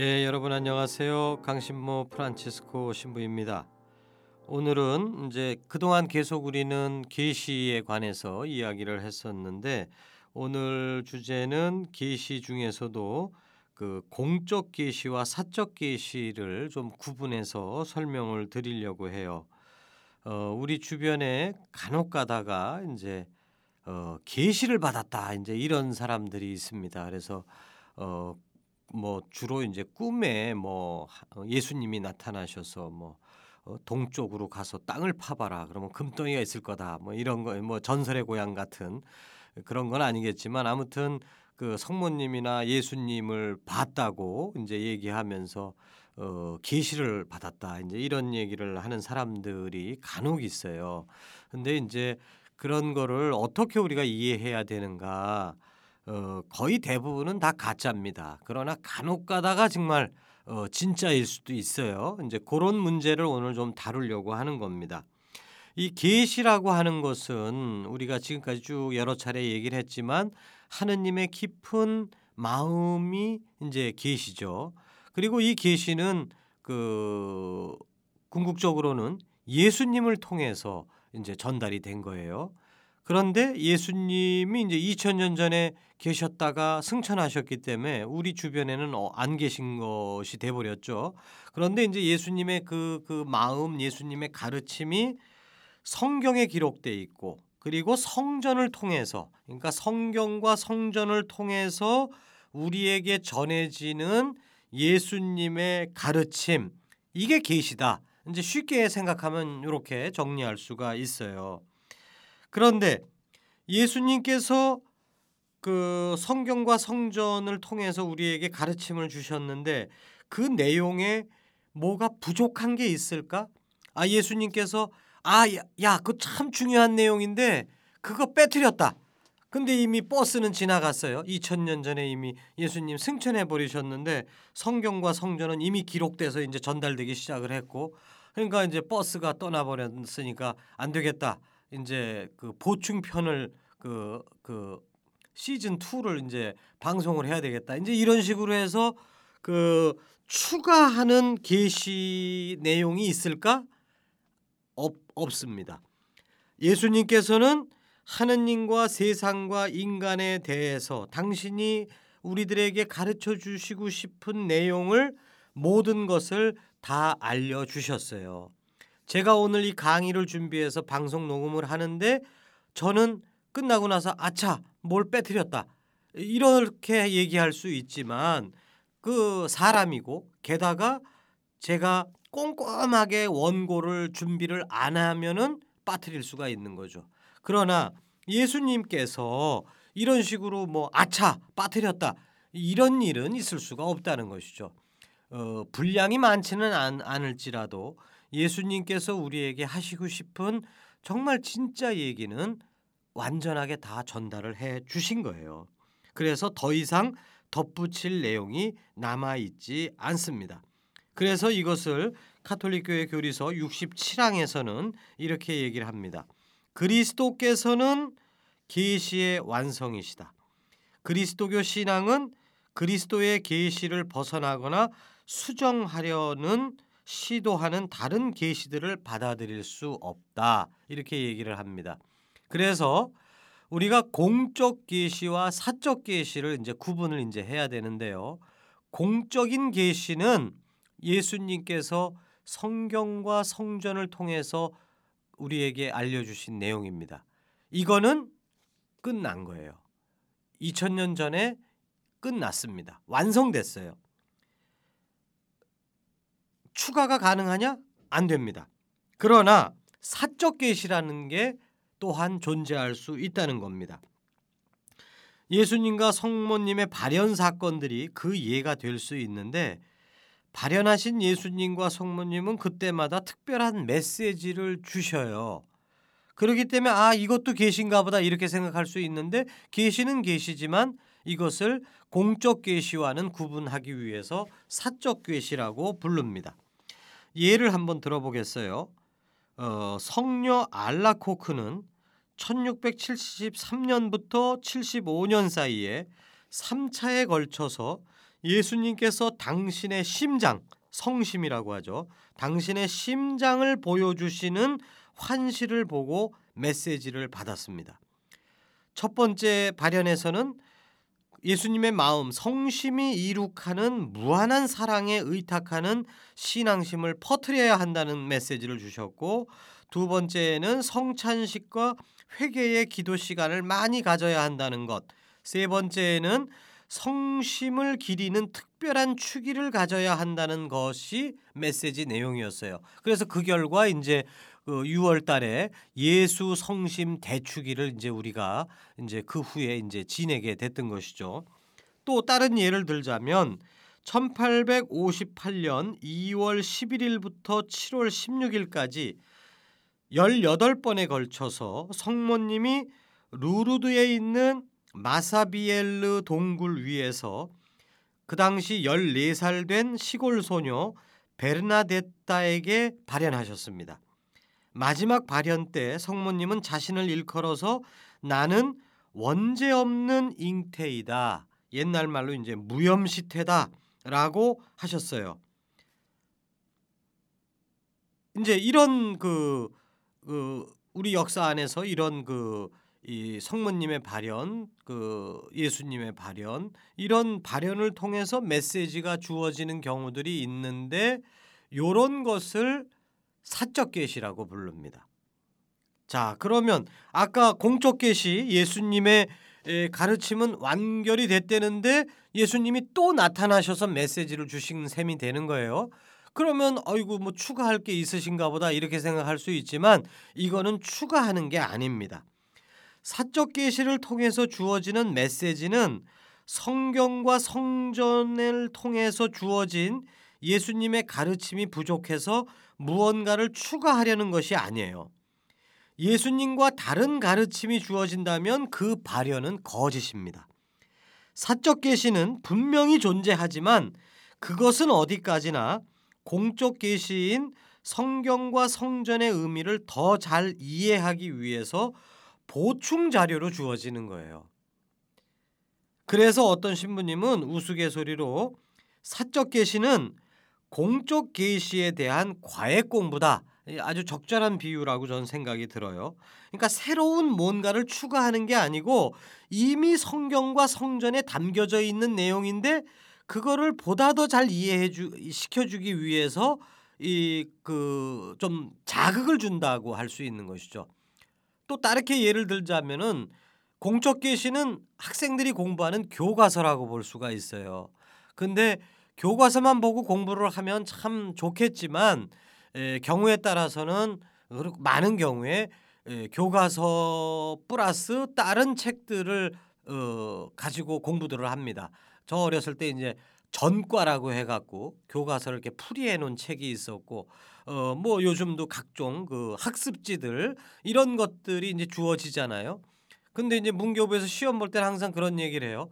예, 여러분 안녕하세요. 강신모 프란치스코 신부입니다. 오늘은 이제 그동안 계속 우리는 계시에 관해서 이야기를 했었는데 오늘 주제는 계시 중에서도 그 공적 계시와 사적 계시를 좀 구분해서 설명을 드리려고 해요. 어, 우리 주변에 간혹 가다가 이제 어, 계시를 받았다 이제 이런 사람들이 있습니다. 그래서 어, 뭐 주로 이제 꿈에 뭐 어, 예수님이 나타나셔서 뭐 어, 동쪽으로 가서 땅을 파봐라 그러면 금덩이가 있을 거다 뭐 이런 거 뭐 전설의 고향 같은 그런 건 아니겠지만 아무튼 그 성모님이나 예수님을 봤다고 이제 얘기하면서 어 계시를 받았다 이제 이런 얘기를 하는 사람들이 간혹 있어요. 근데 이제 그런 거를 어떻게 우리가 이해해야 되는가? 어 거의 대부분은 다 가짜입니다. 그러나 간혹 가다가 정말 어 진짜일 수도 있어요. 이제 그런 문제를 오늘 좀 다루려고 하는 겁니다. 이 계시라고 하는 것은 우리가 지금까지 쭉 여러 차례 얘기를 했지만 하느님의 깊은 마음이 이제 계시죠. 그리고 이 계시는 그 궁극적으로는 예수님을 통해서 이제 전달이 된 거예요. 그런데 예수님이 이제 2000년 전에 계셨다가 승천하셨기 때문에 우리 주변에는 어, 안 계신 것이 돼 버렸죠. 그런데 이제 예수님의 그, 그 마음, 예수님의 가르침이 성경에 기록돼 있고 그리고 성전을 통해서 그러니까 성경과 성전을 통해서 우리에게 전해지는 예수님의 가르침 이게 계시다. 이제 쉽게 생각하면 이렇게 정리할 수가 있어요. 그런데 예수님께서 그 성경과 성전을 통해서 우리에게 가르침을 주셨는데 그 내용에 뭐가 부족한 게 있을까? 아 예수님께서 아, 야, 그거 참 중요한 내용인데 그거 빼뜨렸다. 근데 이미 버스는 지나갔어요. 2000년 전에 이미 예수님 승천해 버리셨는데 성경과 성전은 이미 기록돼서 이제 전달되기 시작을 했고 그러니까 이제 버스가 떠나 버렸으니까 안 되겠다. 이제 그 보충편을 그, 그 시즌 2를 이제 방송을 해야 되겠다. 이제 이런 식으로 해서 그 추가하는 게시 내용이 있을까? 없, 없습니다. 예수님께서는 하느님과 세상과 인간에 대해서 당신이 우리들에게 가르쳐 주시고 싶은 내용을 모든 것을 다 알려 주셨어요. 제가 오늘 이 강의를 준비해서 방송 녹음을 하는데 저는 끝나고 나서 아차 뭘 빼뜨렸다 이렇게 얘기할 수 있지만 그 사람이고 게다가 제가 꼼꼼하게 원고를 준비를 안 하면은 빠뜨릴 수가 있는 거죠. 그러나 예수님께서 이런 식으로 뭐 아차 빠뜨렸다 이런 일은 있을 수가 없다는 것이죠. 어, 분량이 많지는 않, 않을지라도 예수님께서 우리에게 하시고 싶은 정말 진짜 얘기는 완전하게 다 전달을 해 주신 거예요. 그래서 더 이상 덧붙일 내용이 남아 있지 않습니다. 그래서 이것을 카톨릭 교회 교리서 67항에서는 이렇게 얘기를 합니다. 그리스도께서는 계시의 완성이시다. 그리스도교 신앙은 그리스도의 계시를 벗어나거나 수정하려는 시도하는 다른 계시들을 받아들일 수 없다. 이렇게 얘기를 합니다. 그래서 우리가 공적 계시와 사적 계시를 이제 구분을 이제 해야 되는데요. 공적인 계시는 예수님께서 성경과 성전을 통해서 우리에게 알려주신 내용입니다. 이거는 끝난 거예요. 2000년 전에 끝났습니다. 완성됐어요. 추가가 가능하냐? 안 됩니다. 그러나 사적 계시라는 게 또한 존재할 수 있다는 겁니다. 예수님과 성모님의 발현 사건들이 그 예가 될 수 있는데 발현하신 예수님과 성모님은 그때마다 특별한 메시지를 주셔요. 그렇기 때문에 아 이것도 계신가 보다 이렇게 생각할 수 있는데 계시는 계시지만 이것을 공적 계시와는 구분하기 위해서 사적 계시라고 부릅니다. 예를 한번 들어보겠어요. 어, 성녀 알라코크는 1673년부터 75년 사이에 3차에 걸쳐서 예수님께서 당신의 심장, 성심이라고 하죠. 당신의 심장을 보여주시는 환시를 보고 메시지를 받았습니다. 첫 번째 발현에서는 예수님의 마음, 성심이 이룩하는 무한한 사랑에 의탁하는 신앙심을 퍼뜨려야 한다는 메시지를 주셨고 두 번째는 성찬식과 회개의 기도 시간을 많이 가져야 한다는 것. 세 번째는 성심을 기리는 특별한 추기를 가져야 한다는 것이 메시지 내용이었어요. 그래서 그 결과 이제 6월 그 달에 예수 성심 대축기를 이제 우리가 이제 그 후에 이제 지내게 됐던 것이죠. 또 다른 예를 들자면 1858년 2월 11일부터 7월 16일까지 18번에 걸쳐서 성모님이 루르드에 있는 마사비엘르 동굴 위에서 그 당시 14살 된 시골 소녀 베르나데타에게 발현하셨습니다. 마지막 발현 때 성모님은 자신을 일컬어서 나는 원죄 없는 잉태이다. 옛날 말로 이제 무염시태다라고 하셨어요. 이제 이런 그, 그 우리 역사 안에서 이런 그 이 성모님의 발현, 그 예수님의 발현 이런 발현을 통해서 메시지가 주어지는 경우들이 있는데 요런 것을 사적 계시라고 부릅니다. 자, 그러면 아까 공적 계시 예수님의 가르침은 완결이 됐다는데 예수님이 또 나타나셔서 메시지를 주신 셈이 되는 거예요. 그러면 어이구 뭐 추가할 게 있으신가 보다 이렇게 생각할 수 있지만 이거는 추가하는 게 아닙니다. 사적 계시를 통해서 주어지는 메시지는 성경과 성전을 통해서 주어진 예수님의 가르침이 부족해서 무언가를 추가하려는 것이 아니에요. 예수님과 다른 가르침이 주어진다면 그 발현은 거짓입니다. 사적 계시는 분명히 존재하지만 그것은 어디까지나 공적 계시인 성경과 성전의 의미를 더 잘 이해하기 위해서 보충 자료로 주어지는 거예요. 그래서 어떤 신부님은 우스갯소리로 사적 계시는 공적 계시에 대한 과외 공부다. 아주 적절한 비유라고 저는 생각이 들어요. 그러니까 새로운 뭔가를 추가하는 게 아니고 이미 성경과 성전에 담겨져 있는 내용인데 그거를 보다 더 잘 이해해 주 시켜 주기 위해서 이 그 좀 자극을 준다고 할 수 있는 것이죠. 또 다르게 예를 들자면은 공적 계시는 학생들이 공부하는 교과서라고 볼 수가 있어요. 근데 교과서만 보고 공부를 하면 참 좋겠지만 에, 경우에 따라서는 많은 경우에 에, 교과서 플러스 다른 책들을 어, 가지고 공부들을 합니다. 저 어렸을 때 이제 전과라고 해갖고 교과서를 이렇게 풀이해 놓은 책이 있었고 어 뭐 요즘도 각종 그 학습지들 이런 것들이 이제 주어지잖아요. 근데 이제 문교부에서 시험 볼 때는 항상 그런 얘기를 해요.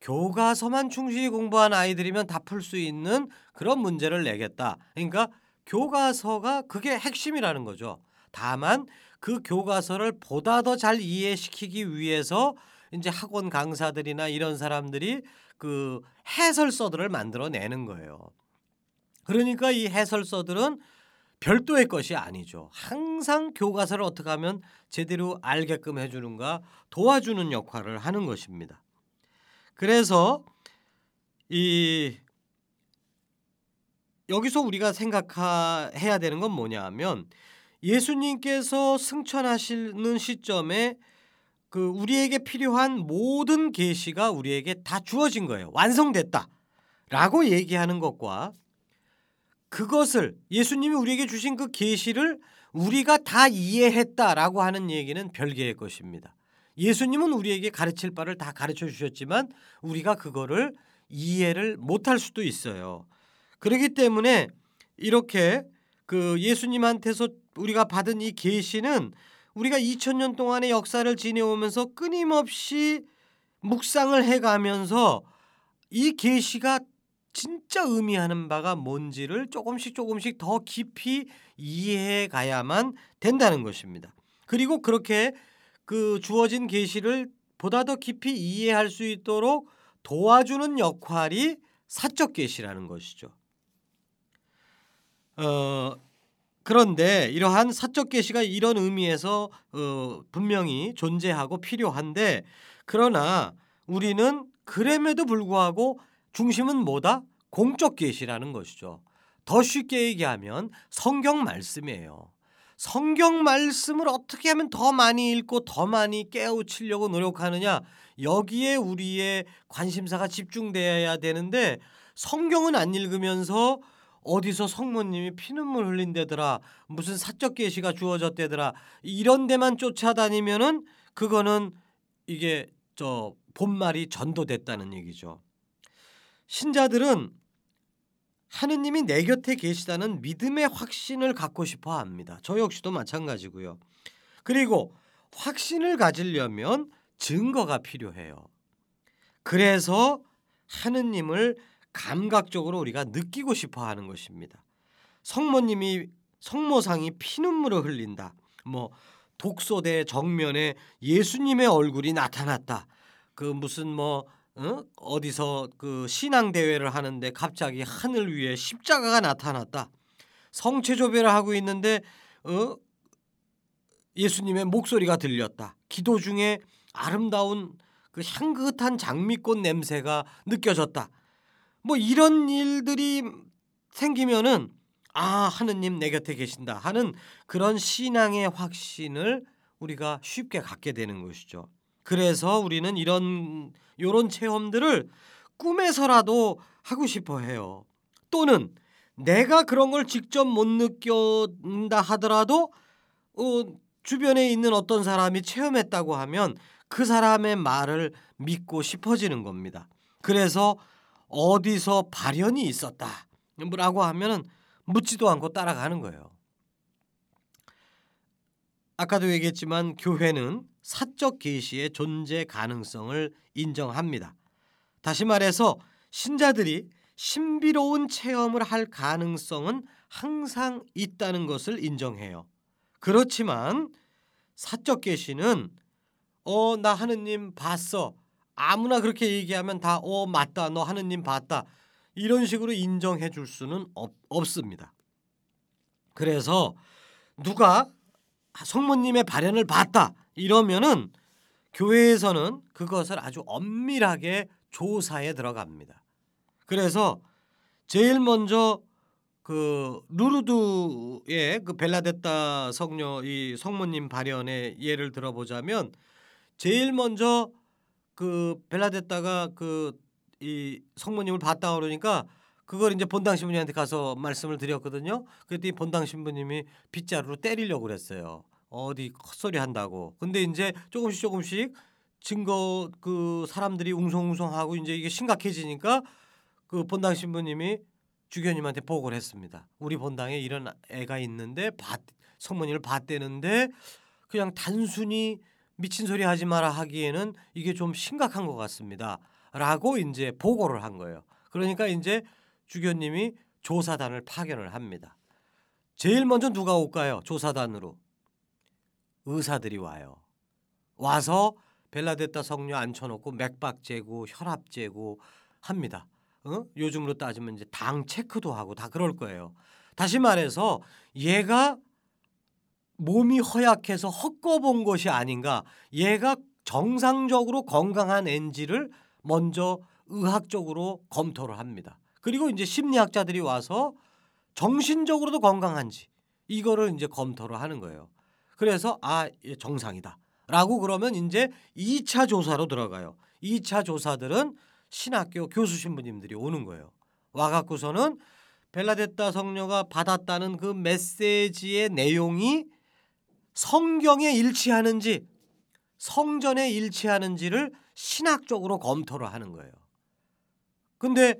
교과서만 충실히 공부한 아이들이면 다 풀 수 있는 그런 문제를 내겠다. 그러니까 교과서가 그게 핵심이라는 거죠. 다만 그 교과서를 보다 더 잘 이해시키기 위해서 이제 학원 강사들이나 이런 사람들이 그 해설서들을 만들어 내는 거예요. 그러니까 이 해설서들은 별도의 것이 아니죠. 항상 교과서를 어떻게 하면 제대로 알게끔 해주는가 도와주는 역할을 하는 것입니다. 그래서 이 여기서 우리가 생각해야 되는 건 뭐냐하면 예수님께서 승천하시는 시점에 그 우리에게 필요한 모든 계시가 우리에게 다 주어진 거예요. 완성됐다라고 얘기하는 것과 그것을 예수님이 우리에게 주신 그 계시를 우리가 다 이해했다라고 하는 얘기는 별개의 것입니다. 예수님은 우리에게 가르칠 바를 다 가르쳐 주셨지만 우리가 그거를 이해를 못할 수도 있어요. 그렇기 때문에 이렇게 그 예수님한테서 우리가 받은 이 계시는 우리가 2000년 동안의 역사를 지내오면서 끊임없이 묵상을 해 가면서 이 계시가 진짜 의미하는 바가 뭔지를 조금씩 조금씩 더 깊이 이해해 가야만 된다는 것입니다. 그리고 그렇게 그 주어진 계시를 보다 더 깊이 이해할 수 있도록 도와주는 역할이 사적 계시라는 것이죠. 어, 그런데 이러한 사적 계시가 이런 의미에서 어, 분명히 존재하고 필요한데 그러나 우리는 그럼에도 불구하고 중심은 뭐다? 공적 계시라는 것이죠. 더 쉽게 얘기하면 성경 말씀이에요. 성경 말씀을 어떻게 하면 더 많이 읽고 더 많이 깨우치려고 노력하느냐 여기에 우리의 관심사가 집중되어야 되는데 성경은 안 읽으면서 어디서 성모님이 피눈물 흘린대더라 무슨 사적 계시가 주어졌대더라 이런 데만 쫓아다니면은 그거는 이게 저 본말이 전도됐다는 얘기죠. 신자들은 하느님이 내 곁에 계시다는 믿음의 확신을 갖고 싶어 합니다. 저 역시도 마찬가지고요. 그리고 확신을 가지려면 증거가 필요해요. 그래서 하느님을 감각적으로 우리가 느끼고 싶어 하는 것입니다. 성모님이 성모상이 피눈물을 흘린다. 뭐 독소대 정면에 예수님의 얼굴이 나타났다. 그 무슨 뭐 어? 어디서 그 신앙 대회를 하는데 갑자기 하늘 위에 십자가가 나타났다. 성체 조배를 하고 있는데 어? 예수님의 목소리가 들렸다. 기도 중에 아름다운 그 향긋한 장미꽃 냄새가 느껴졌다. 뭐 이런 일들이 생기면은 아 하느님 내 곁에 계신다 하는 그런 신앙의 확신을 우리가 쉽게 갖게 되는 것이죠. 그래서 우리는 이런 요런 체험들을 꿈에서라도 하고 싶어 해요. 또는 내가 그런 걸 직접 못 느꼈다 하더라도 어, 주변에 있는 어떤 사람이 체험했다고 하면 그 사람의 말을 믿고 싶어지는 겁니다. 그래서 어디서 발현이 있었다. 뭐라고 하면은 묻지도 않고 따라가는 거예요. 아까도 얘기했지만 교회는 사적 계시의 존재 가능성을 인정합니다. 다시 말해서 신자들이 신비로운 체험을 할 가능성은 항상 있다는 것을 인정해요. 그렇지만 사적 계시는 어 나 하느님 봤어. 아무나 그렇게 얘기하면 다 어 맞다. 너 하느님 봤다. 이런 식으로 인정해 줄 수는 없, 없습니다. 그래서 누가 성모님의 발현을 봤다 이러면은 교회에서는 그것을 아주 엄밀하게 조사에 들어갑니다. 그래서 제일 먼저 그 루르드의 그 벨라데타 성녀 이 성모님 발현의 예를 들어보자면 제일 먼저 그 벨라데타가 그 이 성모님을 봤다 그러니까 그걸 이제 본당 신부님한테 가서 말씀을 드렸거든요. 그랬더니 본당 신부님이 빗자루로 때리려고 그랬어요. 어디 헛소리 한다고. 근데 이제 조금씩 조금씩 증거 그 사람들이 웅성웅성하고 이제 이게 심각해지니까 그 본당 신부님이 주교님한테 보고를 했습니다. 우리 본당에 이런 애가 있는데 봤, 성모님을 봤대는데 그냥 단순히 미친 소리 하지 마라 하기에는 이게 좀 심각한 것 같습니다. 라고 이제 보고를 한 거예요. 그러니까 이제 주교님이 조사단을 파견을 합니다. 제일 먼저 누가 올까요? 조사단으로. 의사들이 와요. 와서 벨라데타 성녀 앉혀놓고 맥박 재고 혈압 재고 합니다. 어? 요즘으로 따지면 이제 당 체크도 하고 다 그럴 거예요. 다시 말해서 얘가 몸이 허약해서 헛거본 것이 아닌가. 얘가 정상적으로 건강한 엔지를 먼저 의학적으로 검토를 합니다. 그리고 이제 심리학자들이 와서 정신적으로도 건강한지 이거를 이제 검토를 하는 거예요. 그래서 아 정상이다라고 그러면 이제 2차 조사로 들어가요. 2차 조사들은 신학교 교수 신부님들이 오는 거예요. 와갖고서는 벨라데타 성녀가 받았다는 그 메시지의 내용이 성경에 일치하는지 성전에 일치하는지를 신학적으로 검토를 하는 거예요. 근데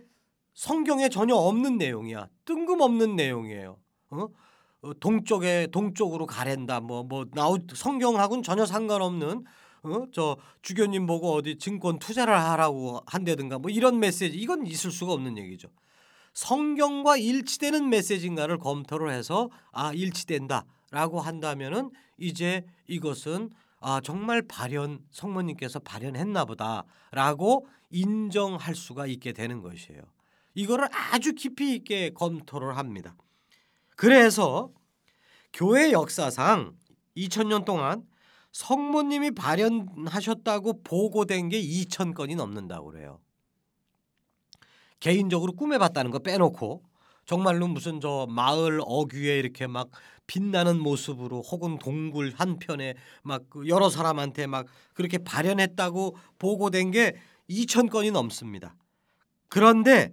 성경에 전혀 없는 내용이야. 뜬금없는 내용이에요. 어? 어 동쪽에 동쪽으로 가랜다. 뭐뭐 뭐 나우 성경하고는 전혀 상관없는 어? 저 주교님 보고 어디 증권 투자를 하라고 한다든가 뭐 이런 메시지 이건 있을 수가 없는 얘기죠. 성경과 일치되는 메시지인가를 검토를 해서 아 일치된다라고 한다면은 이제 이것은 아 정말 발현 성모님께서 발현했나 보다라고 인정할 수가 있게 되는 것이에요. 이거를 아주 깊이 있게 검토를 합니다. 그래서 교회 역사상 2000년 동안 성모님이 발현하셨다고 보고된 게 2천 건이 넘는다고 그래요. 개인적으로 꿈에 봤다는 거 빼놓고 정말로 무슨 저 마을 어귀에 이렇게 막 빛나는 모습으로 혹은 동굴 한편에 막그 여러 사람한테 막 그렇게 발현했다고 보고된 게 2천 건이 넘습니다. 그런데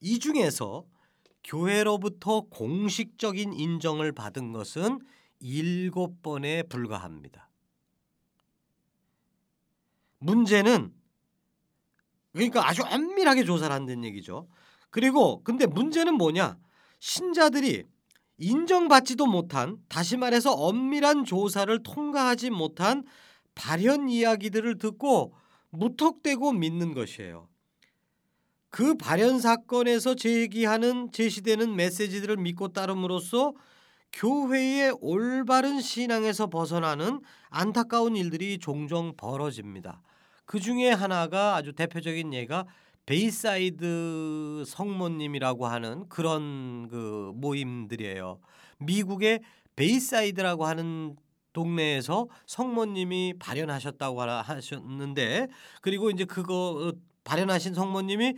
이 중에서 교회로부터 공식적인 인정을 받은 것은 일곱 번에 불과합니다. 문제는 그러니까 아주 엄밀하게 조사를 한다는 얘기죠. 그리고 근데 문제는 뭐냐? 신자들이 인정받지도 못한 다시 말해서 엄밀한 조사를 통과하지 못한 발현 이야기들을 듣고 무턱대고 믿는 것이에요. 그 발현 사건에서 제기하는 제시되는 메시지들을 믿고 따름으로써 교회의 올바른 신앙에서 벗어나는 안타까운 일들이 종종 벌어집니다. 그 중에 하나가 아주 대표적인 예가 베이사이드 성모님이라고 하는 그런 그 모임들이에요. 미국의 베이사이드라고 하는 동네에서 성모님이 발현하셨다고 하셨는데 그리고 이제 그거 어, 발현하신 성모님이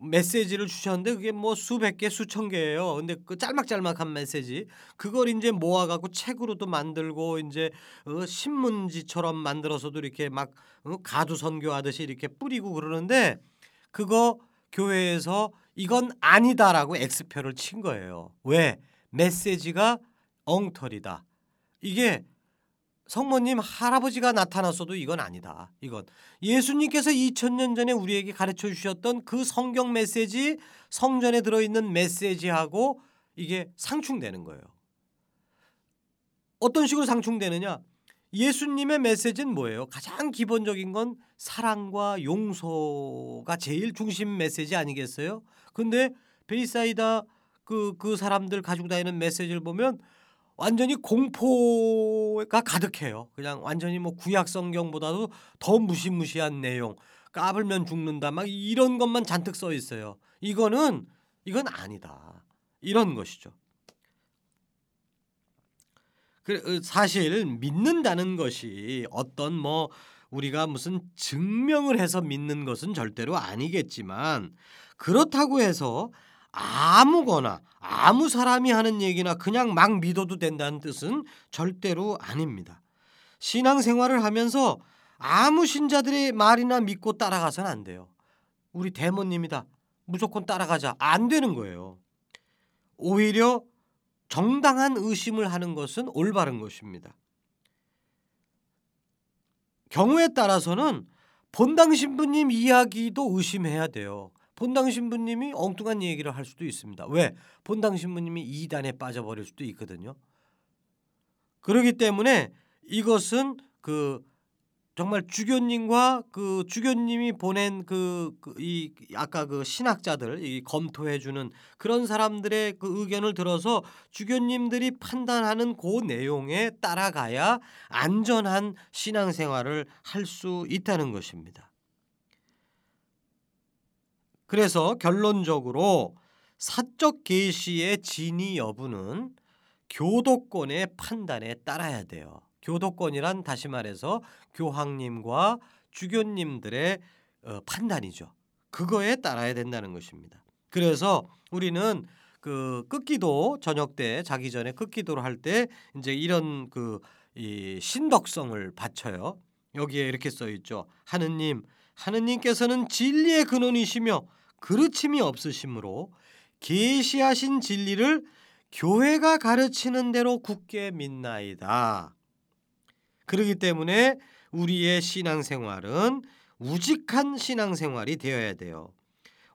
메시지를 주셨는데 그게 뭐 수백 개 수천 개예요. 근데 그 짤막짤막한 메시지 그걸 이제 모아 갖고 책으로도 만들고 이제 어 신문지처럼 만들어서도 이렇게 막 어 가두 선교하듯이 이렇게 뿌리고 그러는데 그거 교회에서 이건 아니다라고 엑스표를 친 거예요. 왜? 메시지가 엉터리다. 이게 성모님 할아버지가 나타났어도 이건 아니다. 이건 예수님께서 2000년 전에 우리에게 가르쳐 주셨던 그 성경 메시지 성전에 들어 있는 메시지하고 이게 상충되는 거예요. 어떤 식으로 상충되느냐? 예수님의 메시지는 뭐예요? 가장 기본적인 건 사랑과 용서가 제일 중심 메시지 아니겠어요? 근데 베이사이다 그, 그 사람들 가지고 다니는 메시지를 보면 완전히 공포가 가득해요. 그냥 완전히 뭐 구약 성경보다도 더 무시무시한 내용, 까불면 죽는다 막 이런 것만 잔뜩 써 있어요. 이거는 이건 아니다. 이런 것이죠. 그 사실 믿는다는 것이 어떤 뭐 우리가 무슨 증명을 해서 믿는 것은 절대로 아니겠지만 그렇다고 해서 아무거나 아무 사람이 하는 얘기나 그냥 막 믿어도 된다는 뜻은 절대로 아닙니다. 신앙생활을 하면서 아무 신자들의 말이나 믿고 따라가서는 안 돼요. 우리 대모님이다. 무조건 따라가자. 안 되는 거예요. 오히려 정당한 의심을 하는 것은 올바른 것입니다. 경우에 따라서는 본당 신부님 이야기도 의심해야 돼요. 본당 신부님이 엉뚱한 얘기를 할 수도 있습니다. 왜? 본당 신부님이 이단에 빠져버릴 수도 있거든요. 그렇기 때문에 이것은 그 정말 주교님과 그 주교님이 보낸 그이 그 아까 그 신학자들 이 검토해 주는 그런 사람들의 그 의견을 들어서 주교님들이 판단하는 그 내용에 따라가야 안전한 신앙생활을 할 수 있다는 것입니다. 그래서 결론적으로 사적 계시의 진위 여부는 교도권의 판단에 따라야 돼요. 교도권이란 다시 말해서 교황님과 주교님들의 어, 판단이죠. 그거에 따라야 된다는 것입니다. 그래서 우리는 그 끝기도 저녁 때 자기 전에 끝기도를 할 때 이제 이런 그 이 신덕성을 바쳐요. 여기에 이렇게 써 있죠. 하느님, 하느님께서는 진리의 근원이시며 그르침이 없으심으로 계시하신 진리를 교회가 가르치는 대로 굳게 믿나이다. 그러기 때문에 우리의 신앙생활은 우직한 신앙생활이 되어야 돼요.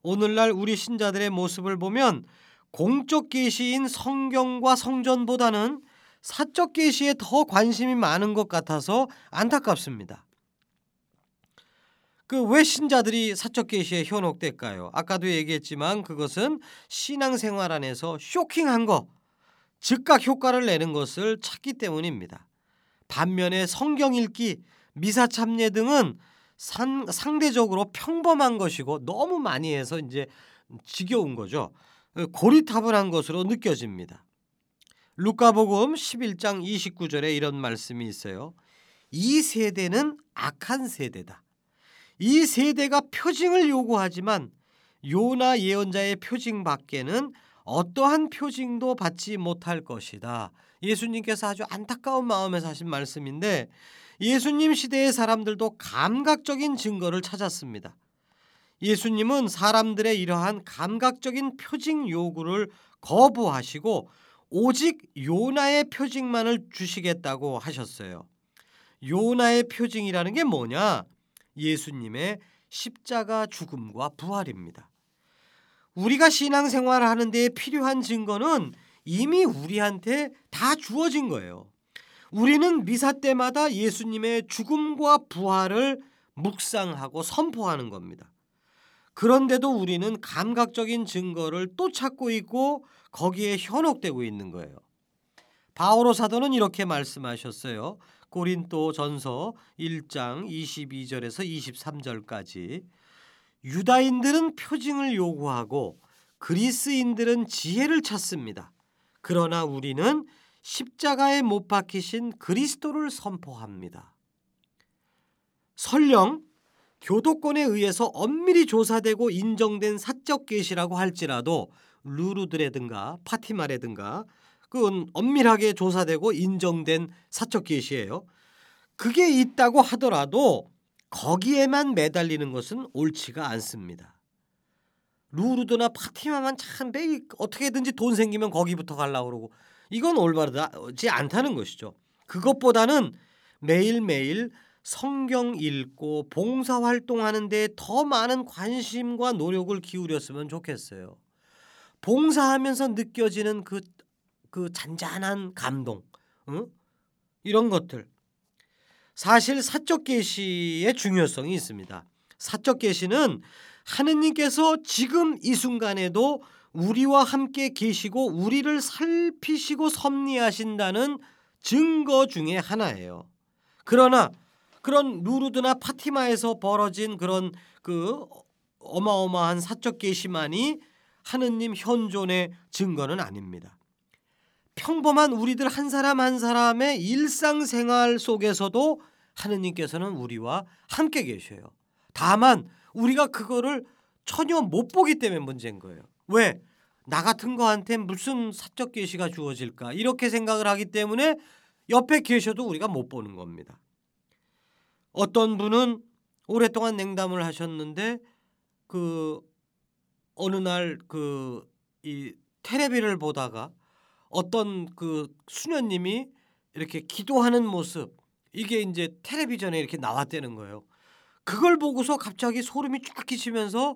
오늘날 우리 신자들의 모습을 보면 공적 계시인 성경과 성전보다는 사적 계시에 더 관심이 많은 것 같아서 안타깝습니다. 그 왜 신자들이 사적 계시에 현혹될까요? 아까도 얘기했지만 그것은 신앙생활 안에서 쇼킹한 거, 즉각 효과를 내는 것을 찾기 때문입니다. 반면에 성경 읽기, 미사 참례 등은 상, 상대적으로 평범한 것이고 너무 많이 해서 이제 지겨운 거죠. 고리타분한 것으로 느껴집니다. 루카복음 11장 29절에 이런 말씀이 있어요. 이 세대는 악한 세대다. 이 세대가 표징을 요구하지만 요나 예언자의 표징 밖에는 어떠한 표징도 받지 못할 것이다. 예수님께서 아주 안타까운 마음에서 하신 말씀인데 예수님 시대의 사람들도 감각적인 증거를 찾았습니다. 예수님은 사람들의 이러한 감각적인 표징 요구를 거부하시고 오직 요나의 표징만을 주시겠다고 하셨어요. 요나의 표징이라는 게 뭐냐? 예수님의 십자가 죽음과 부활입니다. 우리가 신앙생활을 하는 데 필요한 증거는 이미 우리한테 다 주어진 거예요. 우리는 미사 때마다 예수님의 죽음과 부활을 묵상하고 선포하는 겁니다. 그런데도 우리는 감각적인 증거를 또 찾고 있고 거기에 현혹되고 있는 거예요. 바오로 사도는 이렇게 말씀하셨어요. 고린도 전서 1장 22절에서 23절까지 유다인들은 표징을 요구하고 그리스인들은 지혜를 찾습니다. 그러나 우리는 십자가에 못 박히신 그리스도를 선포합니다. 설령 교도권에 의해서 엄밀히 조사되고 인정된 사적 계시라고 할지라도 루루드라든가 파티마라든가 그건 엄밀하게 조사되고 인정된 사적 계시예요. 그게 있다고 하더라도 거기에만 매달리는 것은 옳지가 않습니다. 루루드나 파티마만 참 매일 어떻게든지 돈 생기면 거기부터 가려고 그러고 이건 올바르지 않다는 것이죠. 그것보다는 매일매일 성경 읽고 봉사 활동하는 데 더 많은 관심과 노력을 기울였으면 좋겠어요. 봉사하면서 느껴지는 그, 그 잔잔한 감동, 응? 이런 것들. 사실 사적 계시의 중요성이 있습니다. 사적 계시는 하느님께서 지금 이 순간에도 우리와 함께 계시고 우리를 살피시고 섭리하신다는 증거 중에 하나예요. 그러나 그런 루르드나 파티마에서 벌어진 그런 그 어마어마한 사적 계시만이 하느님 현존의 증거는 아닙니다. 평범한 우리들 한 사람 한 사람의 일상생활 속에서도 하느님께서는 우리와 함께 계셔요. 다만 우리가 그거를 전혀 못 보기 때문에 문제인 거예요. 왜? 나 같은 거한테 무슨 사적 계시가 주어질까? 이렇게 생각을 하기 때문에 옆에 계셔도 우리가 못 보는 겁니다. 어떤 분은 오랫동안 냉담을 하셨는데 그 어느 날 그 이 테레비를 보다가 어떤 그 수녀님이 이렇게 기도하는 모습 이게 이제 텔레비전에 이렇게 나왔다는 거예요. 그걸 보고서 갑자기 소름이 쫙 끼치면서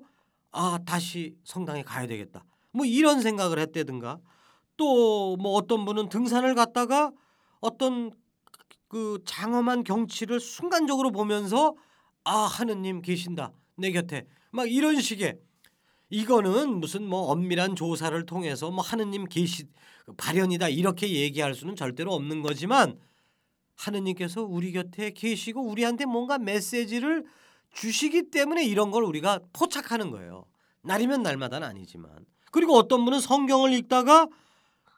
아 다시 성당에 가야 되겠다. 뭐 이런 생각을 했다든가 또 뭐 어떤 분은 등산을 갔다가 어떤 그 장엄한 경치를 순간적으로 보면서 아 하느님 계신다 내 곁에 막 이런 식의 이거는 무슨 뭐 엄밀한 조사를 통해서 뭐 하느님 계시 발현이다 이렇게 얘기할 수는 절대로 없는 거지만 하느님께서 우리 곁에 계시고 우리한테 뭔가 메시지를 주시기 때문에 이런 걸 우리가 포착하는 거예요. 날이면 날마다는 아니지만 그리고 어떤 분은 성경을 읽다가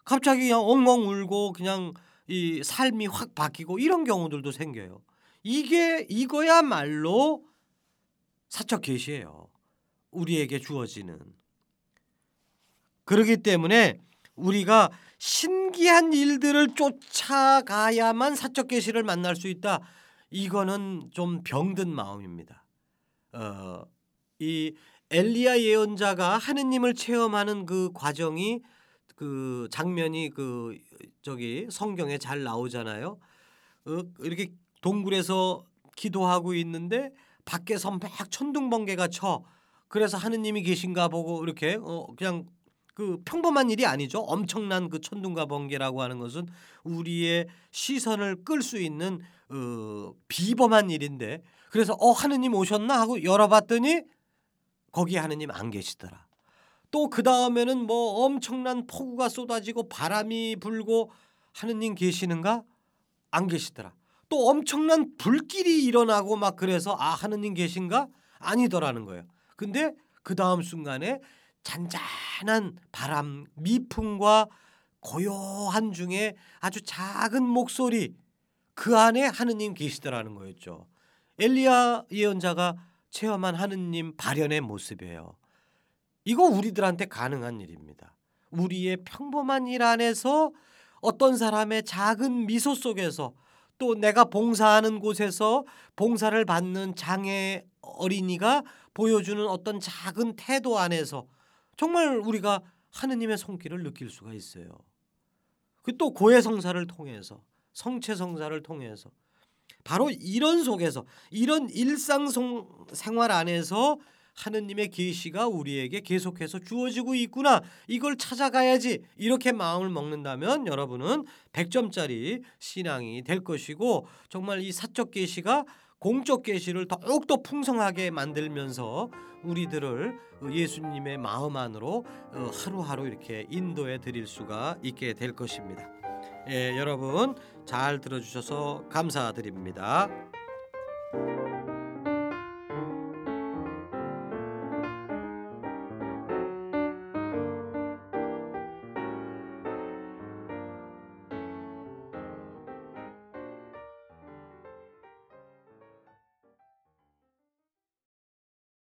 갑자기 그냥 엉엉 울고 그냥 이 삶이 확 바뀌고 이런 경우들도 생겨요. 이게 이거야말로 사적 계시예요. 우리에게 주어지는. 그렇기 때문에 우리가 신기한 일들을 쫓아가야만 사적 계시를 만날 수 있다. 이거는 좀 병든 마음입니다. 어, 이 엘리야 예언자가 하느님을 체험하는 그 과정이 그 장면이 그 저기 성경에 잘 나오잖아요. 어, 이렇게 동굴에서 기도하고 있는데 밖에서 막 천둥 번개가 쳐. 그래서 하느님이 계신가 보고 이렇게 어 그냥 그 평범한 일이 아니죠. 엄청난 그 천둥과 번개라고 하는 것은 우리의 시선을 끌 수 있는 어, 비범한 일인데 그래서 어 하느님 오셨나 하고 열어봤더니 거기 하느님 안 계시더라. 또 그 다음에는 뭐 엄청난 폭우가 쏟아지고 바람이 불고 하느님 계시는가 안 계시더라. 또 엄청난 불길이 일어나고 막 그래서 아 하느님 계신가 아니더라는 거예요. 근데 그 다음 순간에 잔잔한 바람 미풍과 고요한 중에 아주 작은 목소리 그 안에 하느님 계시더라는 거였죠. 엘리야 예언자가 체험한 하느님 발현의 모습이에요. 이거 우리들한테 가능한 일입니다. 우리의 평범한 일 안에서 어떤 사람의 작은 미소 속에서 또 내가 봉사하는 곳에서 봉사를 받는 장애 어린이가 보여주는 어떤 작은 태도 안에서 정말 우리가 하느님의 손길을 느낄 수가 있어요. 그 또 고해 성사를 통해서 성체 성사를 통해서 바로 이런 속에서 이런 일상 생활 안에서 하느님의 계시가 우리에게 계속해서 주어지고 있구나. 이걸 찾아가야지. 이렇게 마음을 먹는다면 여러분은 100점짜리 신앙이 될 것이고 정말 이 사적 계시가 공적 계시를 더욱더 풍성하게 만들면서 우리들을 예수님의 마음 안으로 어, 하루하루 이렇게 인도해 드릴 수가 있게 될 것입니다. 예, 여러분 잘 들어주셔서 감사드립니다.